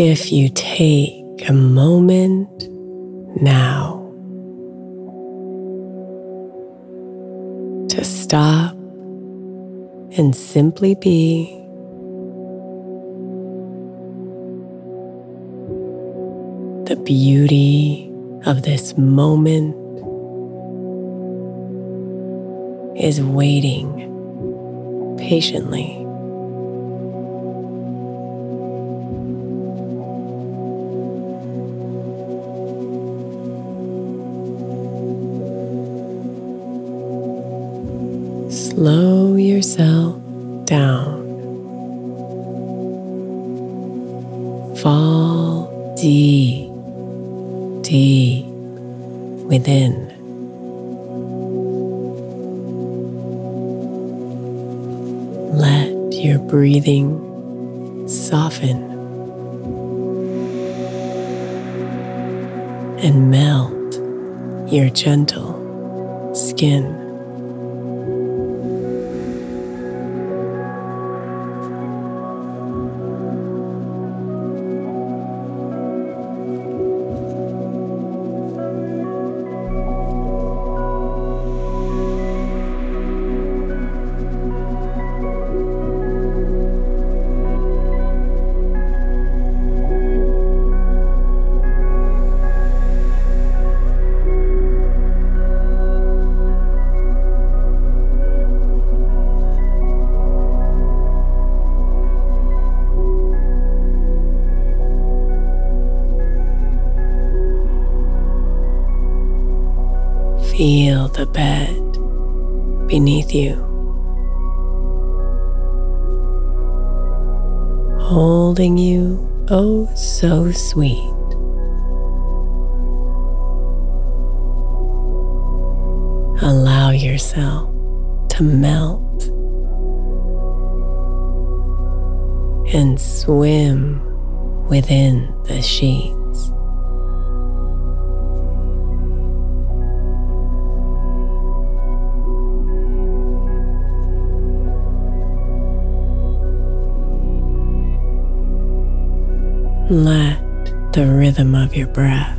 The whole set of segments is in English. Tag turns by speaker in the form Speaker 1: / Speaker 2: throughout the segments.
Speaker 1: If you take a moment now to stop and simply be, the beauty of this moment is waiting patiently. Slow yourself down. Fall deep, deep within. Let your breathing soften and melt your gentle skin.
Speaker 2: The bed beneath you. Holding you oh so sweet. Allow yourself to melt and swim within the sheets. Let the rhythm of your breath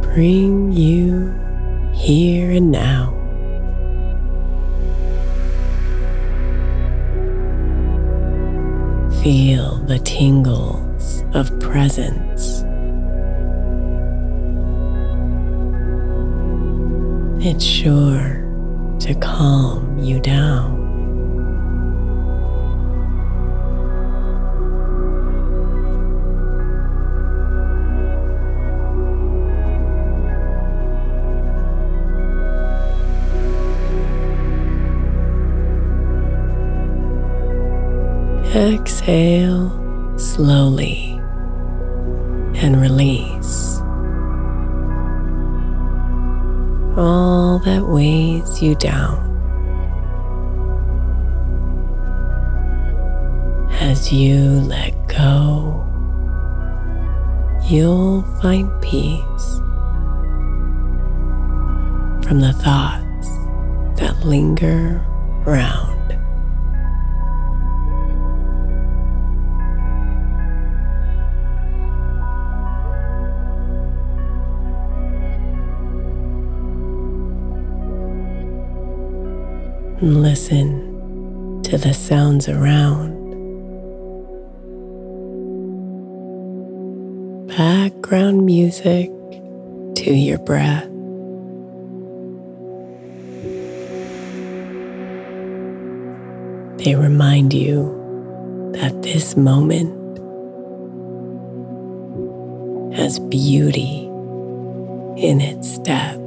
Speaker 2: bring you here and now. Feel the tingles of presence. It's sure to calm you down. Exhale slowly and release all that weighs you down. As you let go, you'll find peace from the thoughts that linger Listen to the sounds around. Background music to your breath. They remind you that this moment has beauty in its step.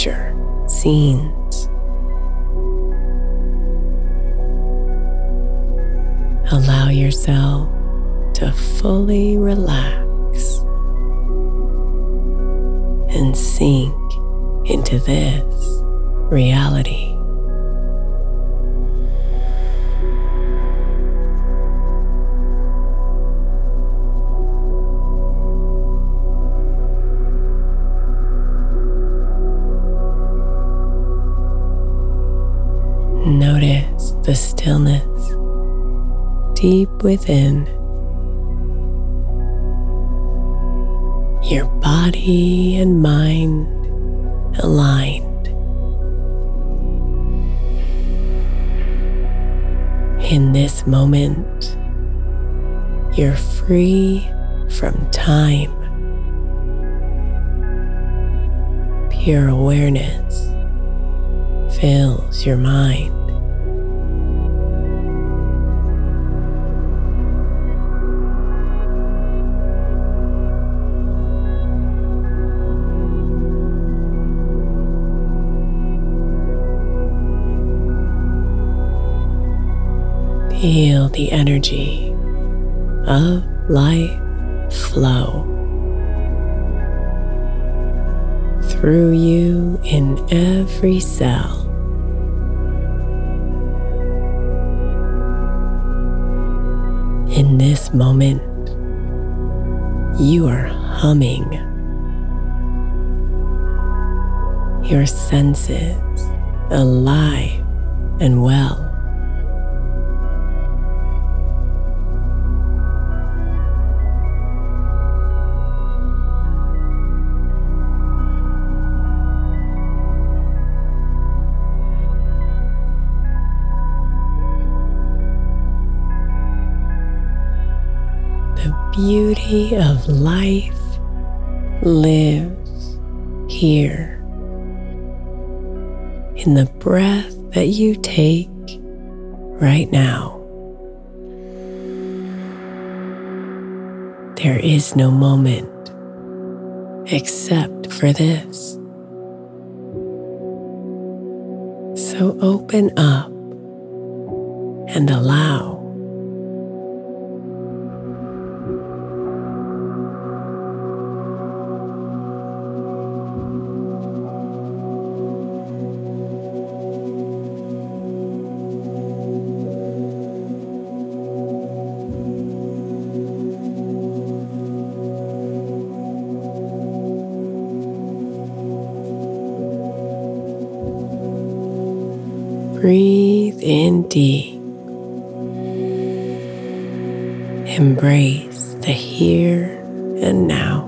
Speaker 2: Future scenes. Allow yourself to fully relax and sink into this reality. The stillness deep within. Your body and mind aligned. In this moment, you're free from time. Pure awareness fills your mind. Feel the energy of life flow through you in every cell. In this moment, you are humming. Your senses alive and well. Beauty of life lives here in the breath that you take right now. There is no moment except for this. So open up and allow. Breathe in deep. Embrace the here and now.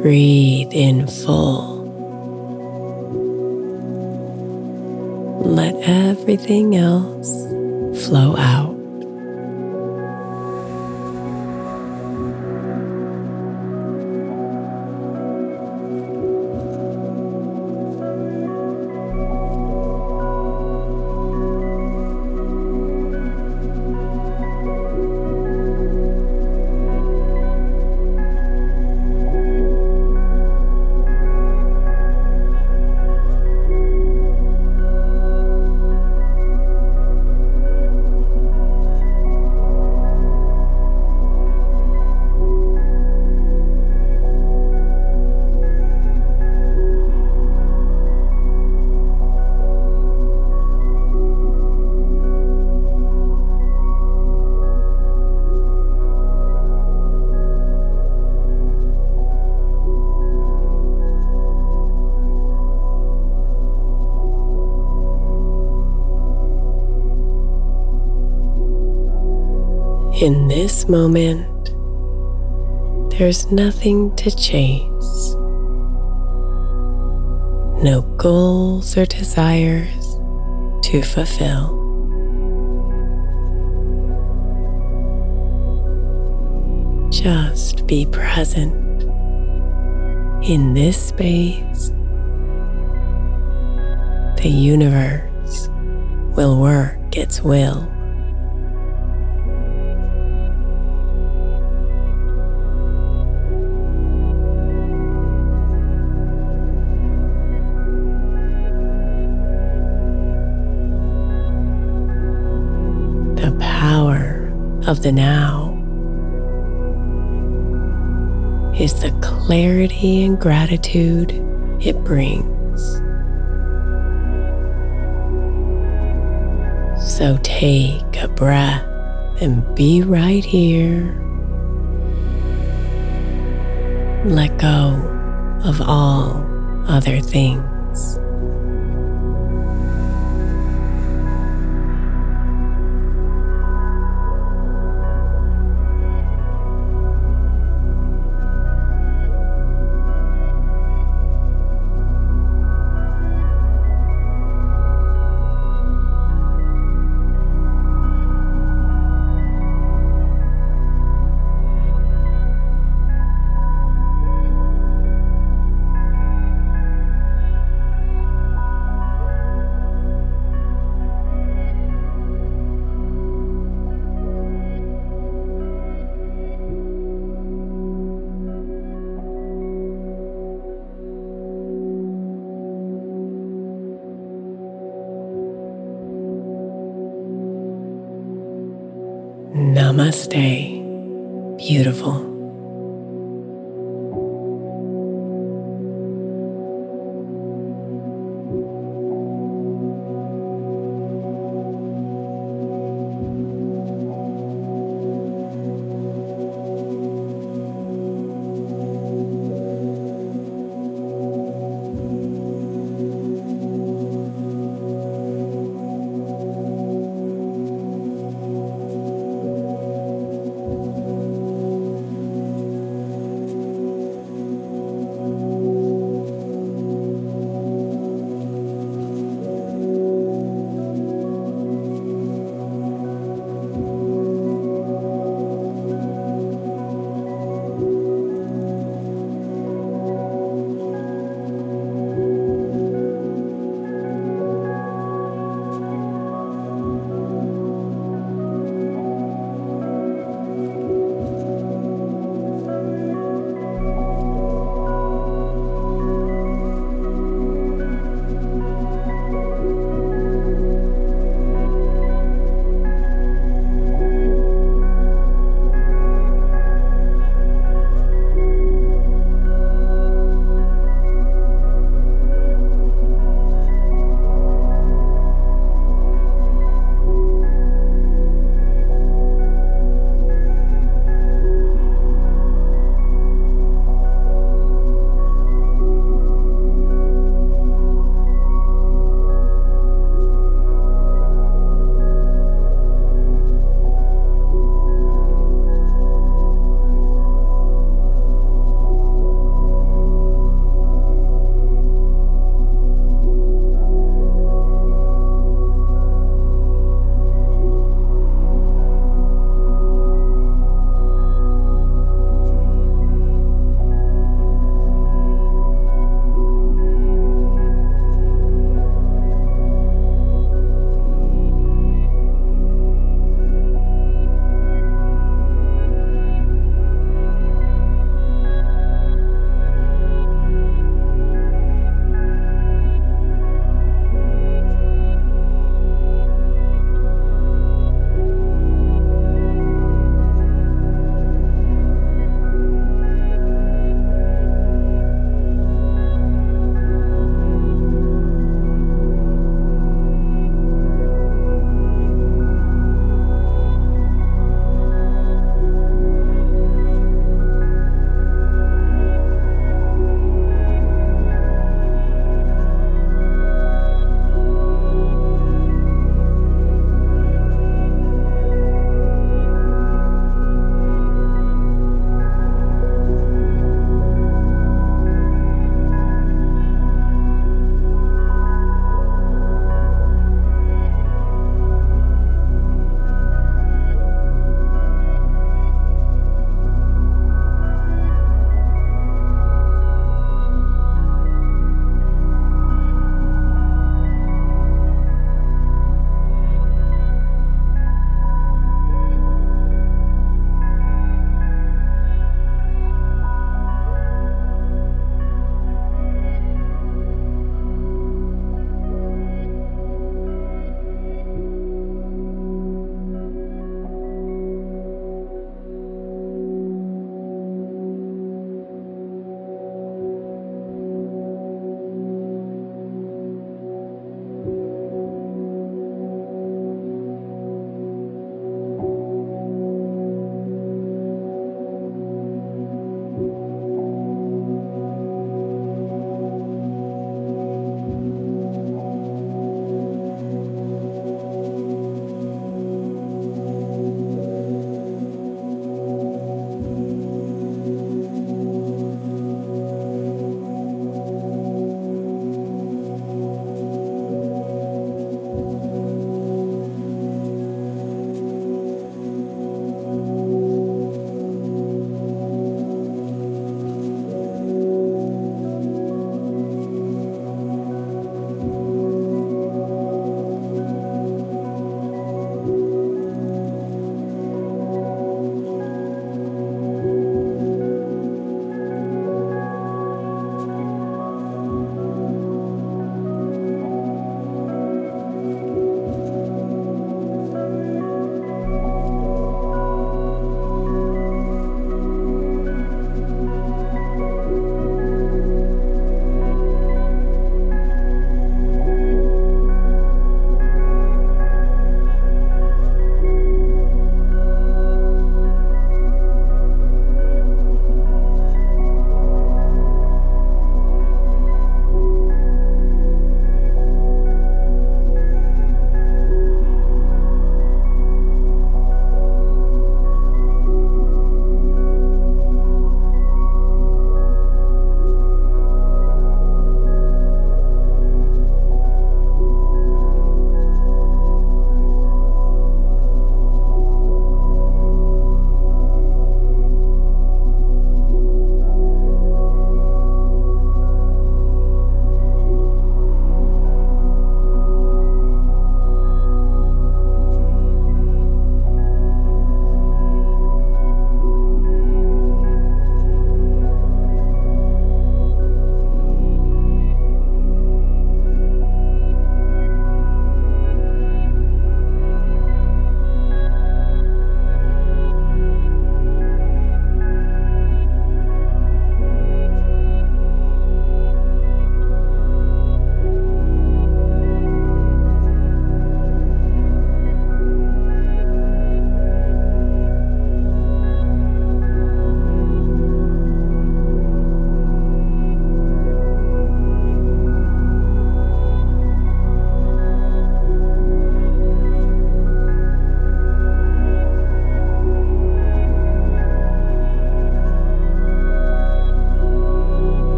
Speaker 2: Breathe in full. Let everything else flow out. In this moment, there's nothing to chase, no goals or desires to fulfill. Just be present in this space. The universe will work its will. Of the now is the clarity and gratitude it brings. So take a breath and be right here. Let go of all other things. Namaste, beautiful.